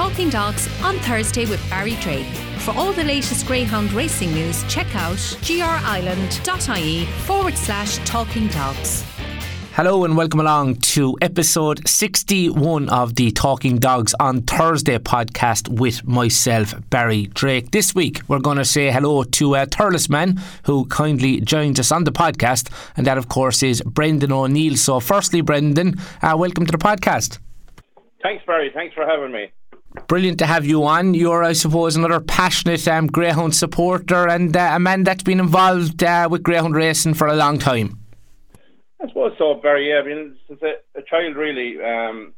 Talking Dogs on Thursday with Barry Drake. For all the latest Greyhound racing news, check out grireland.ie forward slash talking dogs. Hello and welcome along to episode 61 of the Talking Dogs on Thursday podcast with myself, Barry Drake. This week we're going to say hello to a Thurles man who kindly joins us on the podcast, and that, of course, is Brendan O'Neill. So, firstly, Brendan, uh, welcome to the podcast. Thanks, Barry. Thanks for having me. Brilliant to have you on. You're, I suppose, another passionate um, Greyhound supporter and uh, a man that's been involved uh, with Greyhound racing for a long time. I suppose so, Barry. Yeah, I mean, since a, a child, really, um,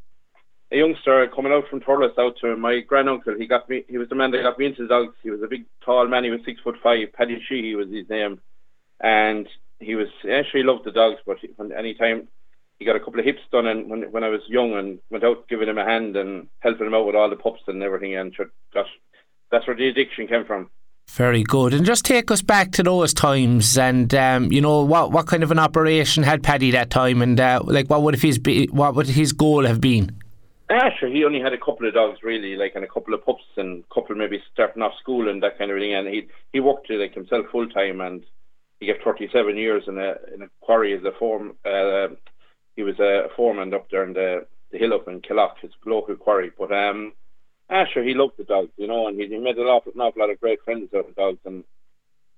a youngster coming out from Thurles out to my granduncle. He got me. He was the man that got me into the dogs. He was a big, tall man. He was six foot five. Paddy Sheehy was his name, and he was actually loved the dogs. But any time he got a couple of hips done, and when when I was young, and went out giving him a hand and helping him out with all the pups and everything, and gosh, that's where the addiction came from. Very good. And just take us back to those times, and um, you know what what kind of an operation had Paddy that time, and uh, like what would his be, what would his goal have been? Ah, sure. He only had a couple of dogs really, like and a couple of pups, and a couple maybe starting off school and that kind of thing. And he he worked like himself full time, and he got 37 years in a in a quarry as a form. Uh, he was a foreman up there in the the hill up in Killock, his local quarry. But um, Ah, sure, he loved the dogs, you know, and he, he made an awful, an awful lot of great friends out of dogs. And,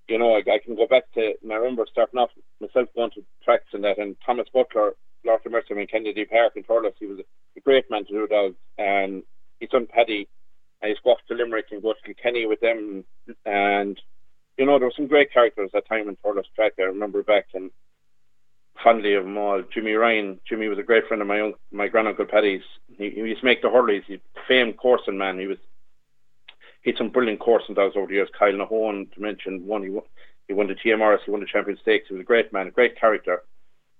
you know, I, I can go back to, I remember starting off myself going to tracks and that, and Thomas Butler, Lord of Mercy in Kennedy Park in Thurles, he was a, great man to do dogs. And his son Paddy, to go off to Limerick and go to Kilkenny with them. And, you know, there were some great characters at that time in Thurles track. I remember back, and fondly of them all. Jimmy Ryan. Jimmy was a great friend of my own, my granduncle Paddy's. He, he used to make the hurleys. He's a famed coursing man. He was he had some brilliant coursing dogs over the years. Kyle Nahone, to mention one, he won, he won the TMRS, he won the Champion Stakes. He was a great man, a great character.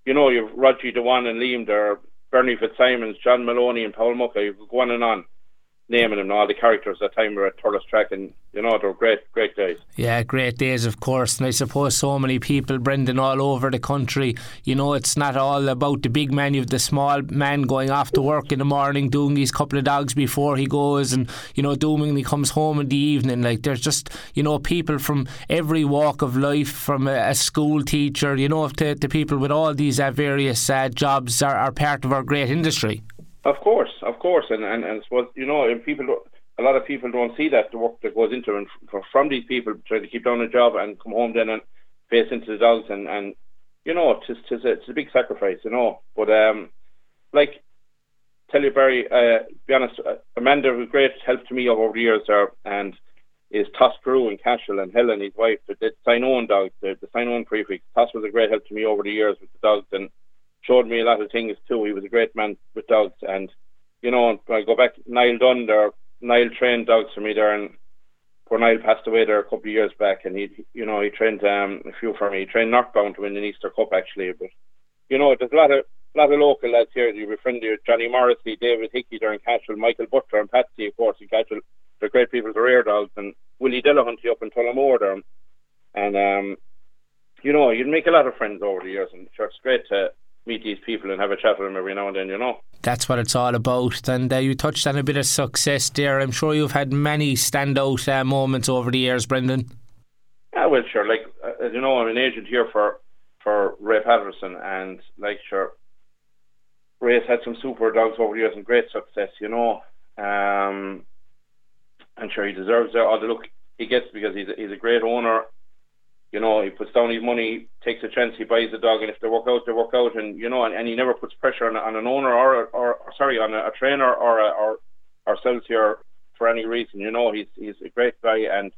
You know, you've Roger Dewan and Liam there, Bernie Fitzsimons, John Maloney, and Paul Mucka. You go on and on naming them all the characters that time were at Thurles Track and you know they were great great days. Yeah great days of course. And I suppose so many people Brendan all over the country. You know it's not all about the big man. You've the small man going off to work in the morning doing these couple of dogs before he goes and you know doing he comes home in the evening. Like there's just you know people from every walk of life from a, a school teacher you know to, to people with all these uh, various uh, jobs are, are part of our great industry of course, of course, and and and suppose you know, and people, a lot of people don't see that the work that goes into and from these people trying to keep down a job and come home then and face into the dogs and and you know, it's it's a, it's a big sacrifice, you know. But um, like tell you Barry, uh, be honest, uh, Amanda was great help to me over the years there, and is Toss Crew and Cashel and Helen, his wife, the, the sign on dogs, the, the sign on prefix. Toss was a great help to me over the years with the dogs and showed me a lot of things too. He was a great man with dogs, and you know, I go back. Niall Dunn there, Niall trained dogs for me there, and poor Niall passed away there a couple of years back, and he, you know, he trained um, a few for me. He trained Northbound to win an Easter Cup actually, but you know, there's a lot of a lot of local lads here. You befriend you, Johnny Morrissey, David Hickey there in Cashel, Michael Butler and Patsy, of course, in Cashel. They're great people to rear dogs, and Willie Delahunty up in Tullamore there, and um, you know, you'd make a lot of friends over the years, and sure, it's great to meet these people and have a chat with them every now and then, you know. That's what it's all about. And uh, you touched on a bit of success there. I'm sure you've had many standout uh, moments over the years, Brendan. Yeah, well, sure. Like, uh, as you know, I'm an agent here for, for Ray Patterson, and, like, sure, Ray's had some super dogs over the years and great success, you know. Um, and sure, he deserves all the look he gets because he's a, he's a great owner you know, he puts down his money, takes a chance, he buys the dog, and if they work out, they work out, and you know, and, and he never puts pressure on, on an owner or, or, or sorry, on a, a trainer or a, or ourselves here for any reason. You know, he's he's a great guy and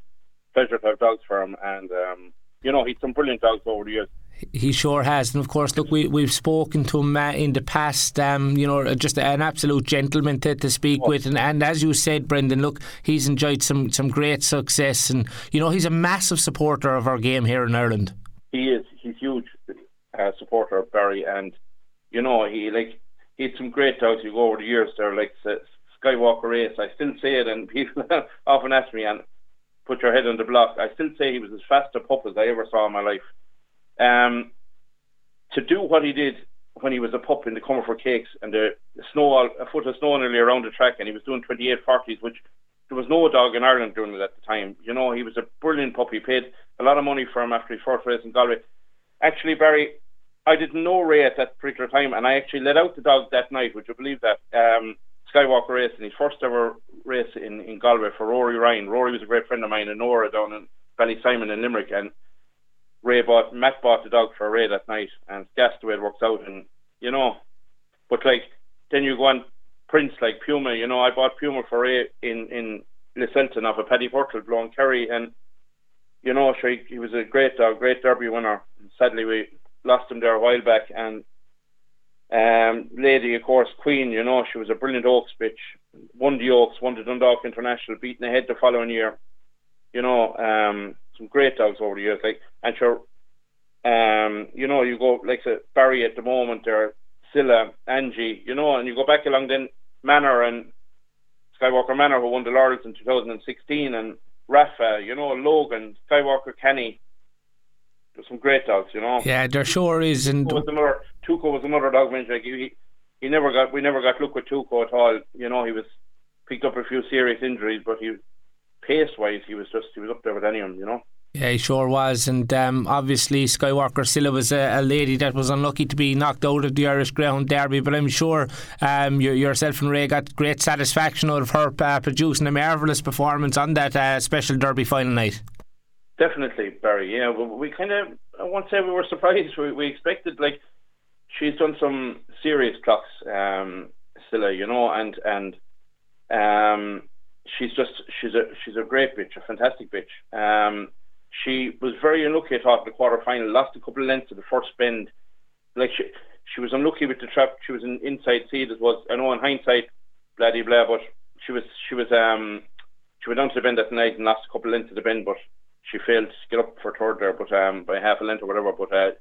pleasure to have dogs for him, and um, you know, he's some brilliant dogs over the years. He sure has, and of course, look, we we've spoken to him uh, in the past. Um, you know, just an absolute gentleman to, to speak with, and, and as you said, Brendan, look, he's enjoyed some some great success, and you know, he's a massive supporter of our game here in Ireland. He is. He's huge uh, supporter of Barry, and you know, he like he had some great dogs. You go over the years there, like Skywalker Race. I still say it, and people often ask me, and put your head on the block. I still say he was as fast a pup as I ever saw in my life. Um, to do what he did when he was a pup in the Comerford Cakes and the snow, all a foot of snow nearly around the track, and he was doing 28 40s, which there was no dog in Ireland doing it at the time. You know, he was a brilliant puppy. Paid a lot of money for him after his first race in Galway. Actually, Barry, I didn't know Ray at that particular time, and I actually let out the dog that night. Would you believe that? Um, Skywalker race in his first ever race in, in Galway for Rory Ryan. Rory was a great friend of mine and Nora down in Ballysimon in Limerick, and Ray bought Matt bought the dog for Ray that night, and that's the way it works out. And you know, but like then you go on Prince like Puma. You know, I bought Puma for Ray in in Lisselton off of Paddy Purtle, blowing Kerry, and you know, sure, he, he was a great dog, great Derby winner. Sadly, we lost him there a while back, and um, lady, of course, Queen, you know, she was a brilliant Oaks bitch. Won the Oaks, won the Dundalk International, beaten ahead the following year. You know, um, some great dogs over the years. Like, and sure, um, you know, you go like say, Barry at the moment, or Silla, Angie, you know, and you go back along then Manor and Skywalker Manor, who won the Laurels in 2016, and Rafa, you know, Logan, Skywalker Kenny, there's some great dogs, you know. Yeah, there sure is. And Tuco was another, Tuco was another dog mentioned. Like he, he never got, we never got look with Tuco at all. You know, he was picked up a few serious injuries, but he, pace wise, he was just he was up there with anyone, you know. Yeah, he sure was, and um, obviously Skywalker Silla was a, a, lady that was unlucky to be knocked out of the Irish Greyhound Derby. But I'm sure um, you, yourself and Ray got great satisfaction out of her uh, producing a marvellous performance on that uh, special Derby final night. Definitely, Barry. Yeah, we, we kind of I won't say we were surprised. We, we expected like she's done some serious clocks, um, Silla, you know, and and um, she's just she's a she's a great bitch, a fantastic bitch. Um, she was very unlucky, I thought, in the quarter final. Lost a couple of lengths at the first bend. Like she she was unlucky with the trap. She was an inside seat. It was I know in hindsight, bloody blah, but she was she was um she went down to the bend that night and lost a couple of lengths at the bend, but she failed to get up for third there, but um, by half a length or whatever. But uh,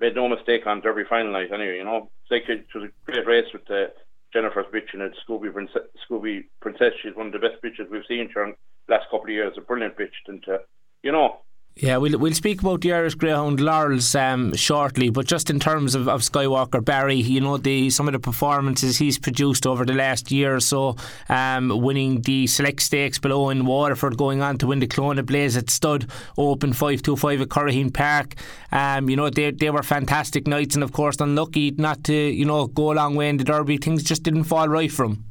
made no mistake on Derby final night anyway. You know, it's like it was a great race with uh, Jennifer's bitch and it's Scooby Princess. Scooby Princess. She's one of the best bitches we've seen during the last couple of years. A brilliant bitch, and uh, you know, yeah, we'll we'll speak about the Irish Greyhound Laurels um, shortly, but just in terms of, of Skywalker Barry, you know the some of the performances he's produced over the last year or so, um, winning the select stakes below in Waterford, going on to win the Clonard Blaze at Stud Open five two five at Curraheen Park. Um, you know they they were fantastic nights, and of course unlucky not to you know go a long way in the Derby. Things just didn't fall right for him.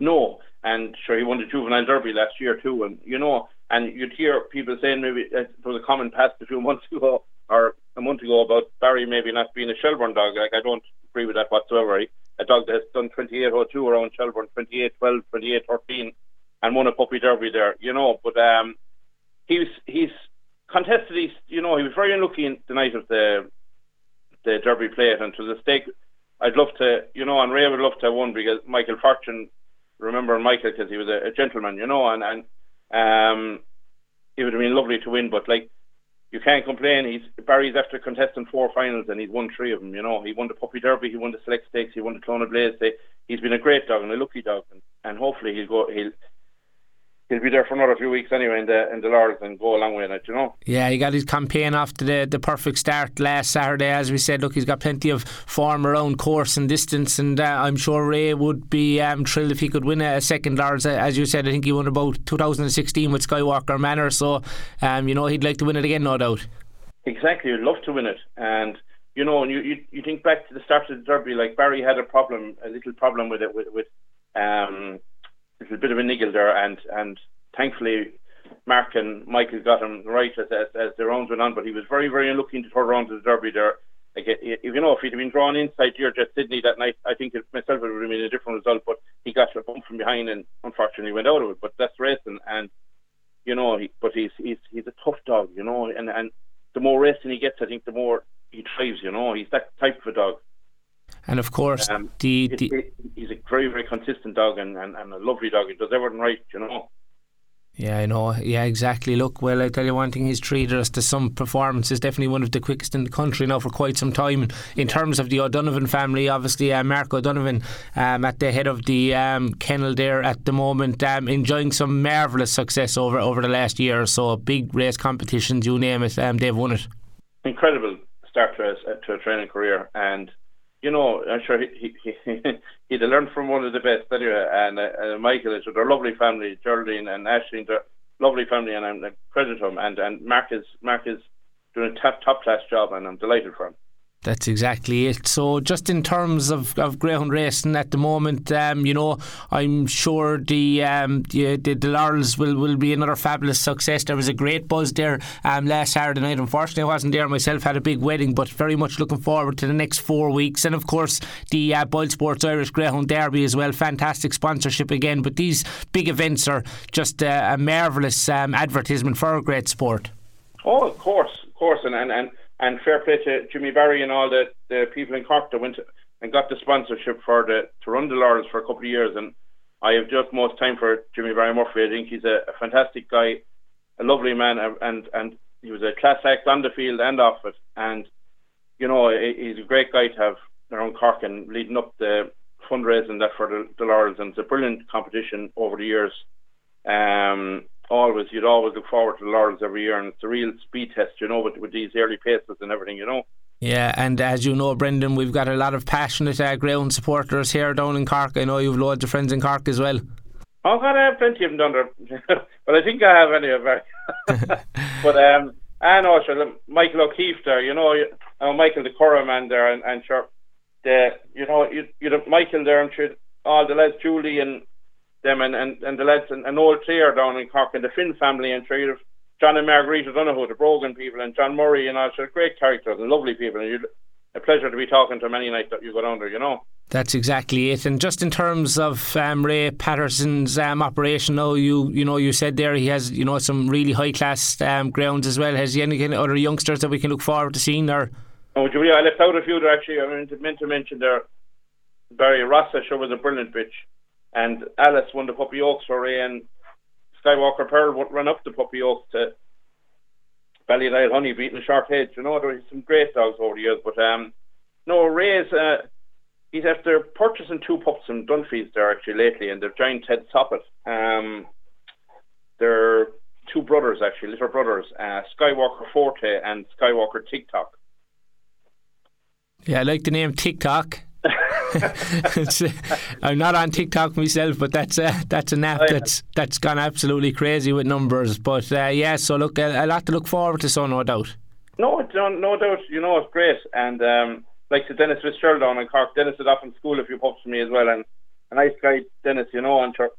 No, and sure he won the juvenile Derby last year too, and you know and you'd hear people saying maybe uh, there was a a few months ago or a month ago about Barry maybe not being a Shelbourne dog. Like I don't agree with that whatsoever. A dog that has done 28.02 around Shelbourne, 28.12, 28.13, and won a puppy derby there, you know. But um, he's he's contested. He's you know he was very unlucky in the night of the the derby plate, and to the stake. I'd love to, you know, and Ray would love to have won because Michael Fortune, remember Michael because he was a, a gentleman, you know, and and um, it would have been lovely to win, but like you can't complain. He's Barry's after contesting four finals and he's won three of them. You know, he won the Puppy Derby, he won the Select Stakes, he won the Clonard Blaze. He's been a great dog and a lucky dog, and, and hopefully he'll go. He'll he'll be there for another few weeks anyway in the in the Laurels and go a long way in it, you know. Yeah, he got his campaign off to the the perfect start last Saturday. As we said, look, he's got plenty of form around course and distance, and uh, I'm sure Ray would be um, thrilled if he could win a, second Laurels. As you said, I think he won about 2016 with Skywalker Manor, so um, you know he'd like to win it again, no doubt. Exactly, he'd love to win it, and you know, and you, you you think back to the start of the Derby, like Barry had a problem, a little problem with it, with with um there's a bit of a niggle there, and and thankfully Mark and Michael got him right as, as, as the rounds went on. But he was very very unlucky in the third round of the Derby there. Like, you know, if he'd have been drawn inside Deirdre Sydney that night, I think it, myself it would have been a different result. But he got a bump from behind and unfortunately went out of it. But that's racing, and you know, he, but he's he's he's a tough dog, you know, and and the more racing he gets, I think the more he thrives. You know, he's that type of a dog. And of course, um, the, the it, it, he's a very, very consistent dog and, and, and a lovely dog. He does everything right, you know. Yeah, I know. Yeah, exactly. Look, well, I tell you one thing, he's treated us to some performances, definitely one of the quickest in the country now for quite some time. In terms of the O'Donovan family, obviously, uh, Mark O'Donovan um, at the head of the um, kennel there at the moment, um, enjoying some marvellous success over, over the last year or so. Big race competitions, you name it, um, they've won it. Incredible start to a, to a training career. And you know, I'm sure he, he, he he'd have learned from one of the best anyway. And uh, uh, Michael, so they're a lovely family, Geraldine and Ashley, they're lovely family, and I'm credit him. And and Mark is Mark is doing a top top class job, and I'm delighted for him. That's exactly it. So, just in terms of, of greyhound racing at the moment, um, you know, I'm sure the um, the, the, the Laurels will, will be another fabulous success. There was a great buzz there um, last Saturday night. Unfortunately, I wasn't there myself, had a big wedding, but very much looking forward to the next four weeks. And of course, the uh, Boyle Sports Irish Greyhound Derby as well. Fantastic sponsorship again. But these big events are just uh, a marvellous um, advertisement for a great sport. Oh, of course, of course. And, and, and and fair play to Jimmy Barry and all the, the people in Cork that went and got the sponsorship for the to run the Laurels for a couple of years. And I have just most time for Jimmy Barry Murphy. I think he's a, a fantastic guy, a lovely man, and and he was a class act on the field and off it. And you know, he's a great guy to have around Cork and leading up the fundraising that for the, the Laurels. And it's a brilliant competition over the years. Um, always you'd always look forward to the Laurels every year, and it's a real speed test, you know, with, with these early paces and everything, you know. Yeah, and as you know, Brendan, we've got a lot of passionate uh, ground supporters here down in Cork. I know you've loads of friends in Cork as well. Oh God, I have got plenty of them down there, but I think I have any of them. but um, I know, sure, Michael O'Keefe there, you know, uh, Michael the Curra man there, and, and sure, the you know, you you have Michael there, and sure, all the lads, Julie and them and, and, and the lads and an old player down in Cork and the Finn family and sure John and Margarita Donoghue, the Brogan people and John Murray and all sure great characters and lovely people and a pleasure to be talking to many nights that you go down there, you know. That's exactly it. And just in terms of um, Ray Patterson's um, operation, now you you know you said there he has you know some really high class um, grounds as well. Has he any other youngsters that we can look forward to seeing there? Oh, Julia, I left out a few there actually. I meant to mention there. Barry Rossa sure was a brilliant bitch and Alice won the Puppy Oaks for Ray, and Skywalker Pearl run up the Puppy Oaks to Ballydale Honey beating a short hedge. You know, there was some great dogs over the years, but um, no, Ray's uh, he's after purchasing two pups from Dunphy's there actually lately, and they're giant Ted Soppet. Um, they're two brothers actually, little brothers, uh, Skywalker Forte and Skywalker TikTok. Yeah, I like the name TikTok. I'm not on TikTok myself, but that's a, that's an app that's that's gone absolutely crazy with numbers. But uh, yeah, so look, a, a, lot to look forward to, so no doubt. No, no doubt. You know, it's great, and um, like Dennis Fitzgerald down in Cork, Dennis is off in school a few pups for me as well, and a nice guy, Dennis. You know, and sure,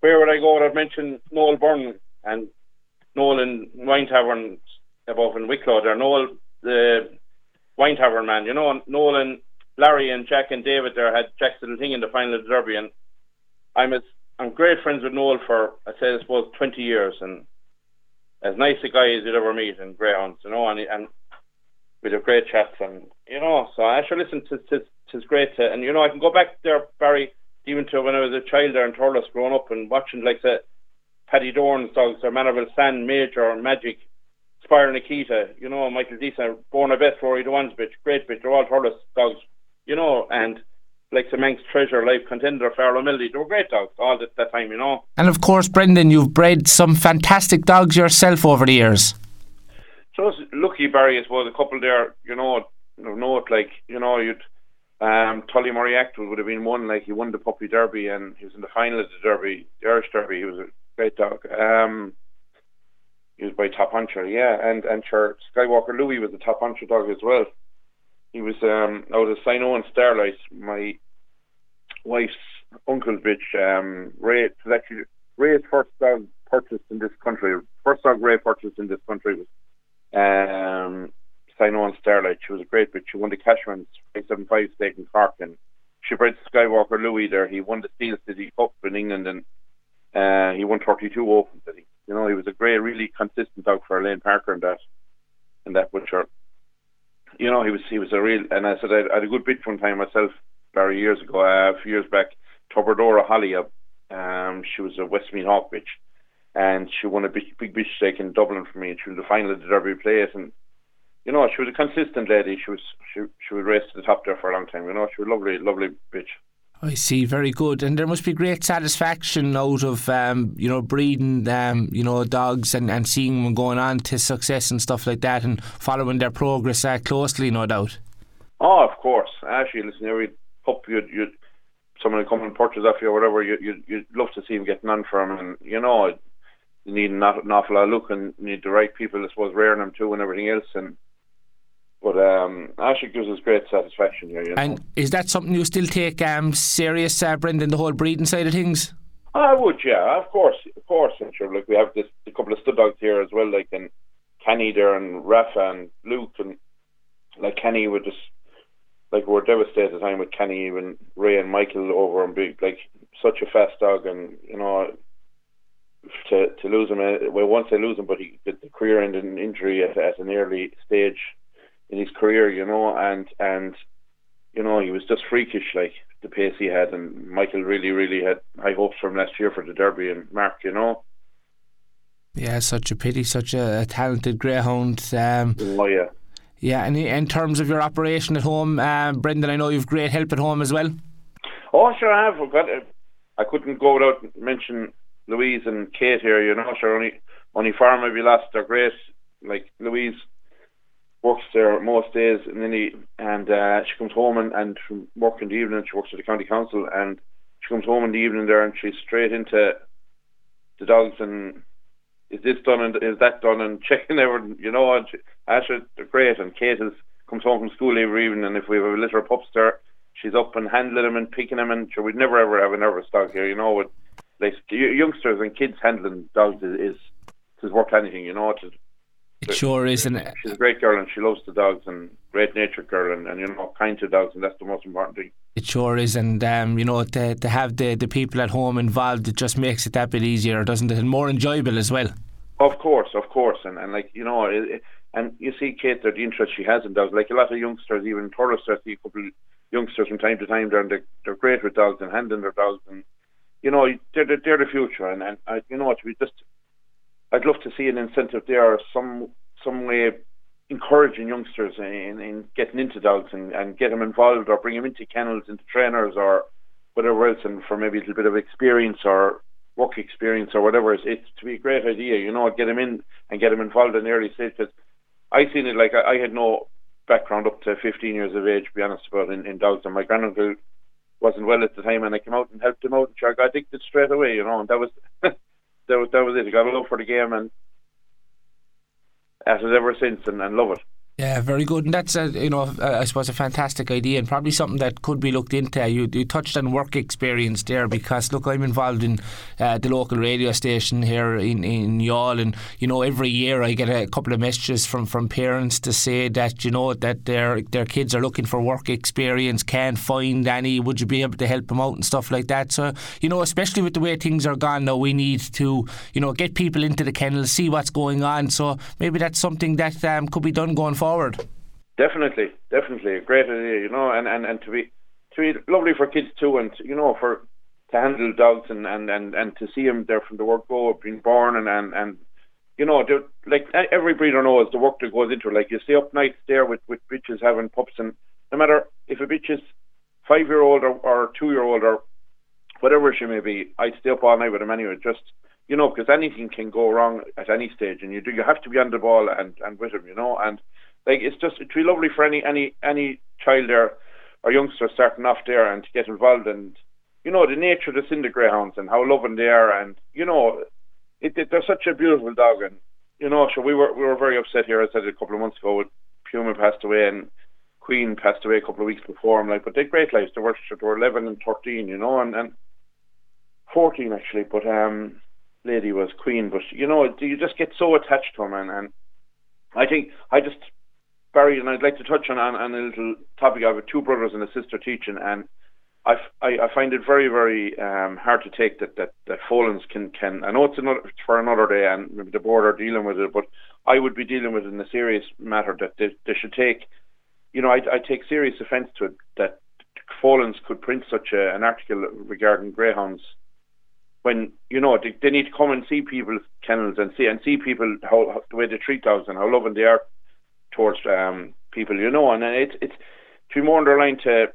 where would I go? I'd mention Noel Byrne and Noel in Wine Tavern above in Wicklow. There, Noel the Wine Tavern man. You know, Noel and Larry and Jack and David there had Jack's little thing in the final of the Derby, and I'm as I'm great friends with Noel for I say I suppose 20 years, and as nice a guy as you'd ever meet in greyhounds, you know, and and we have great chats, and you know, so I should listen to to it's great to, and you know I can go back there, Barry, even to when I was a child there in Thurles, growing up and watching like the Paddy Dorn's dogs, or Manorville Sand, Major, Magic, Spire Nikita, you know, Michael Deason, Born a Beth, Rory ones bitch, great bitch, they're all Thurles dogs, you know, and like the Manx Treasure, Life Contender, Farrell Millie, they were great dogs all at that time, you know. And of course, Brendan, you've bred some fantastic dogs yourself over the years. So it's lucky Barry, I suppose, a couple there, you know, note like, you know, you'd um Tully Murray Actwell would have been one, like he won the puppy derby and he was in the final of the derby, the Irish Derby, he was a great dog. Um he was by top hunter, yeah, and and sure Skywalker Louis was a top hunter dog as well he was um, out of St. Owen Starlight. My wife's uncle's bitch, um, Ray, was actually Ray's first dog purchased in this country. First dog Ray purchased in this country was um, St. Owen Starlight. She was a great bitch. She won the Cashman's 575 stake in Cork and she bred Skywalker Louis there. He won the Steel City Cup in England and uh, he won 32 Open City. You know, he was a great, really consistent dog for Elaine Parker and that, and that butcher you know, he was he was a real. And I said I had a good bit one time myself, very years ago, uh, a few years back. Toberdora Holly, um, she was a Westmead Hawk bitch, and she won a big big bitch stake in Dublin for me. And she was the final of the Derby plate, and you know, she was a consistent lady. She was she she would race to the top there for a long time. You know, she was a lovely lovely bitch. I see, very good, and there must be great satisfaction out of um, you know breeding um, you know dogs and, and seeing them going on to success and stuff like that, and following their progress uh, closely, no doubt. Oh, of course, Actually, listen, every pup you you someone come and purchase off you or whatever, you you you'd love to see him getting on for him, and you know, you need an, an awful lot of look and need the right people, I suppose, rearing them too, and everything else, and. But um, Ashik gives us great satisfaction here. You know? And is that something you still take um, serious, uh, Brendan, the whole breeding side of things? I would, yeah, of course, of course. I'm sure. Like we have this a couple of stud dogs here as well, like and Kenny there and Rafa and Luke and like Kenny would just like we are devastated at the time with Kenny even Ray and Michael over and be like such a fast dog and you know to to lose him uh, well once they lose him but he the career ending injury at, at an early stage in his career you know and and you know he was just freakish like the pace he had and Michael really really had high hopes from last year for the Derby and Mark you know yeah such a pity such a, a talented greyhound um, oh yeah yeah, and in terms of your operation at home, uh, Brendan, I know you've great help at home as well. Oh, sure, I have. I've got, I couldn't go without mention Louise and Kate here. You know, sure, only only far maybe last. They're great. Like Louise works there most days, and then he and uh, she comes home and, and from work in the evening. She works at the county council, and she comes home in the evening there, and she's straight into the dogs and is this done and is that done and checking everything, you know, and Asha, they're great and Kate is, comes home from school every evening and if we have a litter of pups there, she's up and handling them and picking them and sure, we'd never ever have a nervous dog here, you know, with like youngsters and kids handling dogs is, is, is worth anything, you know, it's, it sure is, and she's a great girl and she loves the dogs and great natured girl and, and you know kind to dogs and that's the most important thing. It sure is, and um, you know to, to have the, the people at home involved, it just makes it that bit easier, doesn't it, and more enjoyable as well. Of course, of course, and and like you know, it, and you see Kate, the interest she has in dogs. Like a lot of youngsters, even tourists, I see a couple of youngsters from time to time. They're they're, they're great with dogs and handling their dogs, and you know they're they're, they're the future. And and I, you know what, we just I'd love to see an incentive there, some some way encouraging youngsters in, in getting into dogs and, and get them involved or bring them into kennels, into trainers or whatever else, and for maybe a little bit of experience or work experience or whatever. It's, it's to be a great idea, you know, get them in and get them involved in the early stage. Because I seen it like I, I, had no background up to 15 years of age, to be honest about in, in dogs, and my granduncle wasn't well at the time, and I came out and helped him out, and I got addicted straight away, you know, and that was that was that was it. I got a love for the game, and it ever since, and, and love it. Yeah, very good, and that's a, you know I suppose a fantastic idea and probably something that could be looked into. You, you touched on work experience there because look, I'm involved in uh, the local radio station here in in Youghal, and you know every year I get a couple of messages from, from parents to say that you know that their their kids are looking for work experience, can't find any. Would you be able to help them out and stuff like that? So you know, especially with the way things are gone now, we need to you know get people into the kennel, see what's going on. So maybe that's something that um, could be done going forward. Definitely, definitely a great idea, you know, and, and, and to be to be lovely for kids too, and you know for to handle dogs and, and, and, and to see them there from the word go, oh, being born and and, and you know, like every breeder knows the work that goes into it. Like you stay up nights there with with bitches having pups, and no matter if a bitch is five year old or, or two year old or whatever she may be, I stay up all night with them anyway. Just you know, because anything can go wrong at any stage, and you do you have to be on the ball and and with them, you know, and like it's just it'd be lovely for any any any child there or youngster starting off there and to get involved and you know the nature in the greyhounds and how loving they are and you know it, it, they're such a beautiful dog and you know so we were we were very upset here I said a couple of months ago with Puma passed away and Queen passed away a couple of weeks before. I'm like but they great lives. They were they were 11 and 13 you know and and 14 actually but um lady was Queen but you know you just get so attached to them and and I think I just Barry, and I'd like to touch on, on, on a little topic. I have two brothers and a sister teaching, and I, I, I find it very, very um, hard to take that, that, that Folens can, can. I know it's, another, it's for another day, and maybe the board are dealing with it, but I would be dealing with it in a serious matter that they, they should take. You know, I, I take serious offence to it that Folens could print such a, an article regarding greyhounds when you know they, they need to come and see people's kennels and see and see people how, how the way they treat dogs and how loving they are towards um, people, you know, and it's it's to be more underlined to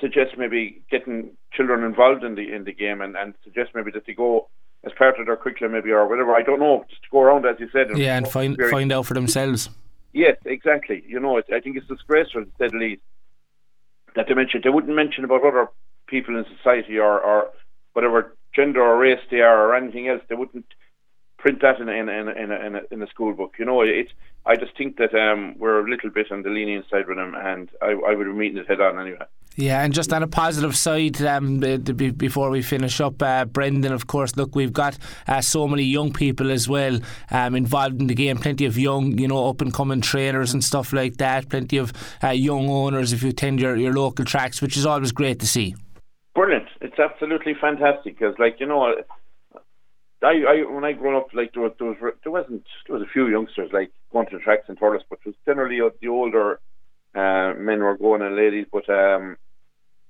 suggest maybe getting children involved in the in the game and, and suggest maybe that they go as part of their curriculum maybe or whatever. I don't know, just to go around as you said. And yeah, and find find out for themselves. Yes, exactly. You know, I think it's disgraceful to say the least that they mention. They wouldn't mention about other people in society or, or whatever gender or race they are or anything else. They wouldn't print that in a, in a, in a, in a, in a school book. You know, it's. I just think that um, we're a little bit on the lenient side with them, and I, I would be meeting it head on anyway. Yeah, and just on a positive side, um, before we finish up, uh, Brendan, of course, look, we've got uh, so many young people as well um, involved in the game. Plenty of young, you know, up and coming trainers and stuff like that. Plenty of uh, young owners if you attend your, your local tracks, which is always great to see. Brilliant! It's absolutely fantastic because, like you know, I, I when I grew up, like there was, there was there wasn't there was a few youngsters like going to the tracks in Thurles, but it was generally the older uh, men were going and ladies. But um,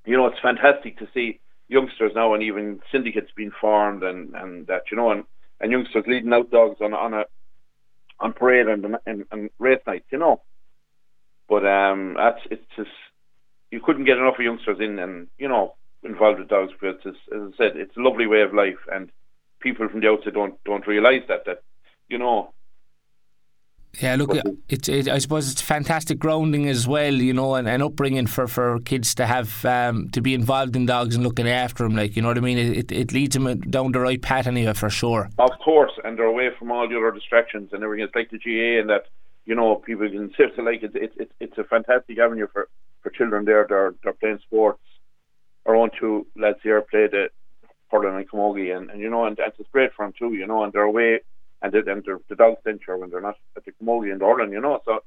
you know, it's fantastic to see youngsters now and even syndicates being formed and and that you know and and youngsters leading out dogs on on a on parade and and, and race nights, you know. But um, that's it's just you couldn't get enough of youngsters in and you know involved with dogs because it's, as I said, it's a lovely way of life and people from the outside don't don't realise that that you know. Yeah, look, it's it, I suppose it's fantastic grounding as well, you know, and, and upbringing for, for kids to have um, to be involved in dogs and looking after them, like you know what I mean. It, it leads them down the right path anyway, for sure. Of course, and they're away from all the other distractions and everything. It's like the GA and that, you know, people can sit to like it's it, it, it's a fantastic avenue for, for children. There, they're they're playing sports. Our own two lads here play the hurling and camogie, and, and you know, and, and it's great for them too, you know, and they're away, and, they, and they're, the dogs censure when they're not at the camogie and hurling, you know, so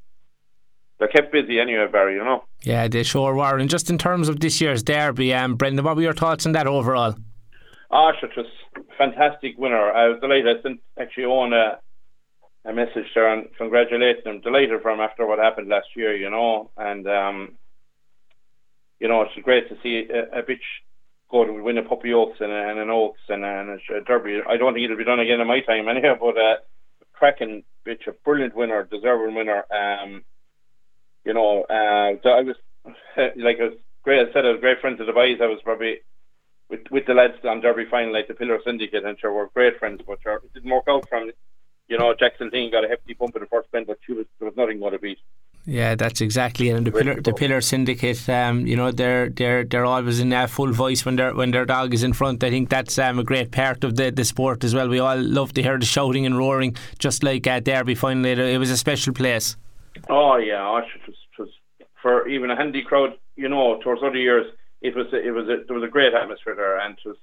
they're kept busy anyway, Barry, you know. Yeah, they sure were. And just in terms of this year's derby, um, Brendan, what were your thoughts on that overall? Ah, oh, it was fantastic winner. I was delighted. I sent actually on a, a message there and congratulating him. Delighted for him after what happened last year, you know, and um, you know it's great to see a, a bitch go to win a Puppy Oaks and, and an Oaks and, and a Derby. I don't think it'll be done again in my time anyhow, but uh, cracking bitch, a brilliant winner, deserving winner. Um, you know, uh, so I was like I was great. I said I was great friends of the boys. I was probably with with the lads on Derby final, like the Pillar Syndicate, and sure we're great friends. But sure, it didn't work out from you know Jackson Dean got a hefty bump in the first bend, but she was there was nothing going to beat. Yeah, that's exactly it. And the pillar, the pillar syndicate, um, you know, they're they're they're always in a full voice when their when their dog is in front. I think that's um, a great part of the, the sport as well. We all love to hear the shouting and roaring, just like at Derby finally. It was a special place. Oh yeah, it was, it was for even a handy crowd. You know, towards other years, it was it was a, there was a great atmosphere there, and it was,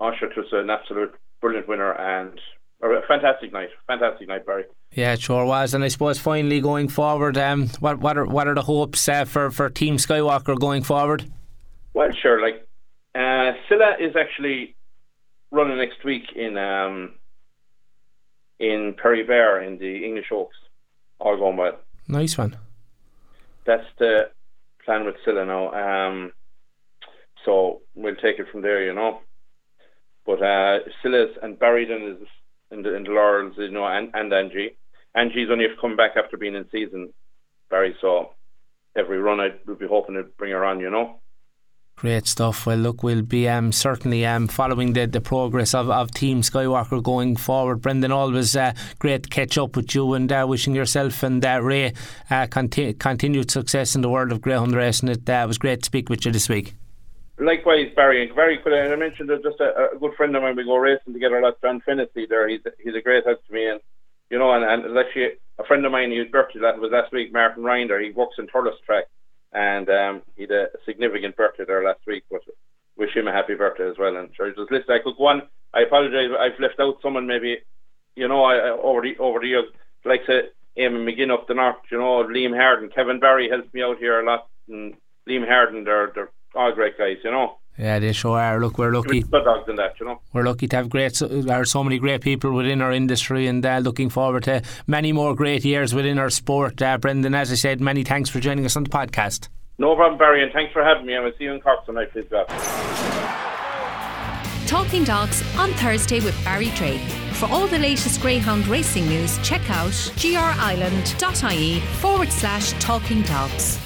it was an absolute brilliant winner and a fantastic night, fantastic night, Barry. Yeah, it sure was. And I suppose finally going forward, um, what what are what are the hopes uh, for for Team Skywalker going forward? Well, sure. Like uh, Silla is actually running next week in um, in Perry Barr in the English Oaks. All going well. Nice one. That's the plan with Silla now. Um, so we'll take it from there, you know. But uh, Silla's and Barryden is in the the Laurels, you know, and, and Angie. Angie's only come back after being in season, Barry. So every run I would be hoping to bring her on, you know. Great stuff. Well, look, we'll be um, certainly um, following the, the progress of, of Team Skywalker going forward. Brendan, always uh, great to catch up with you and uh, wishing yourself and uh, Ray uh, conti- continued success in the world of greyhound racing. It uh, was great to speak with you this week. Likewise, Barry. And very good. And I mentioned just a, a, good friend of mine. We go racing together. That's John Fennessy. There, he's he's a great help to me. And you know, and, and actually a friend of mine whose birthday that was last week, Martin Rinder. He works in Thurles Track, and um, he had a significant birthday there last week. But wish him a happy birthday as well. And sure, just listen. I could go on. I apologise. I've left out someone maybe. You know, I, over the over the years, like say Eamon McGinn up the north. You know, Liam Harden, Kevin Barry helps me out here a lot, and Liam Harden, they're they're all great guys, you know. Yeah, they sure are. Look, we're lucky. dogs in that, you know. We're lucky to have great. There are so many great people within our industry, and uh, looking forward to many more great years within our sport. Uh, Brendan, as I said, many thanks for joining us on the podcast. No problem, Barry, and thanks for having me. I will see you in Cork tonight, please, God. Talking Dogs on Thursday with Barry Drake. For all the latest Greyhound racing news, check out grireland.ie forward slash talking dogs.